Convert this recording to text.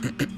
Mm-hmm.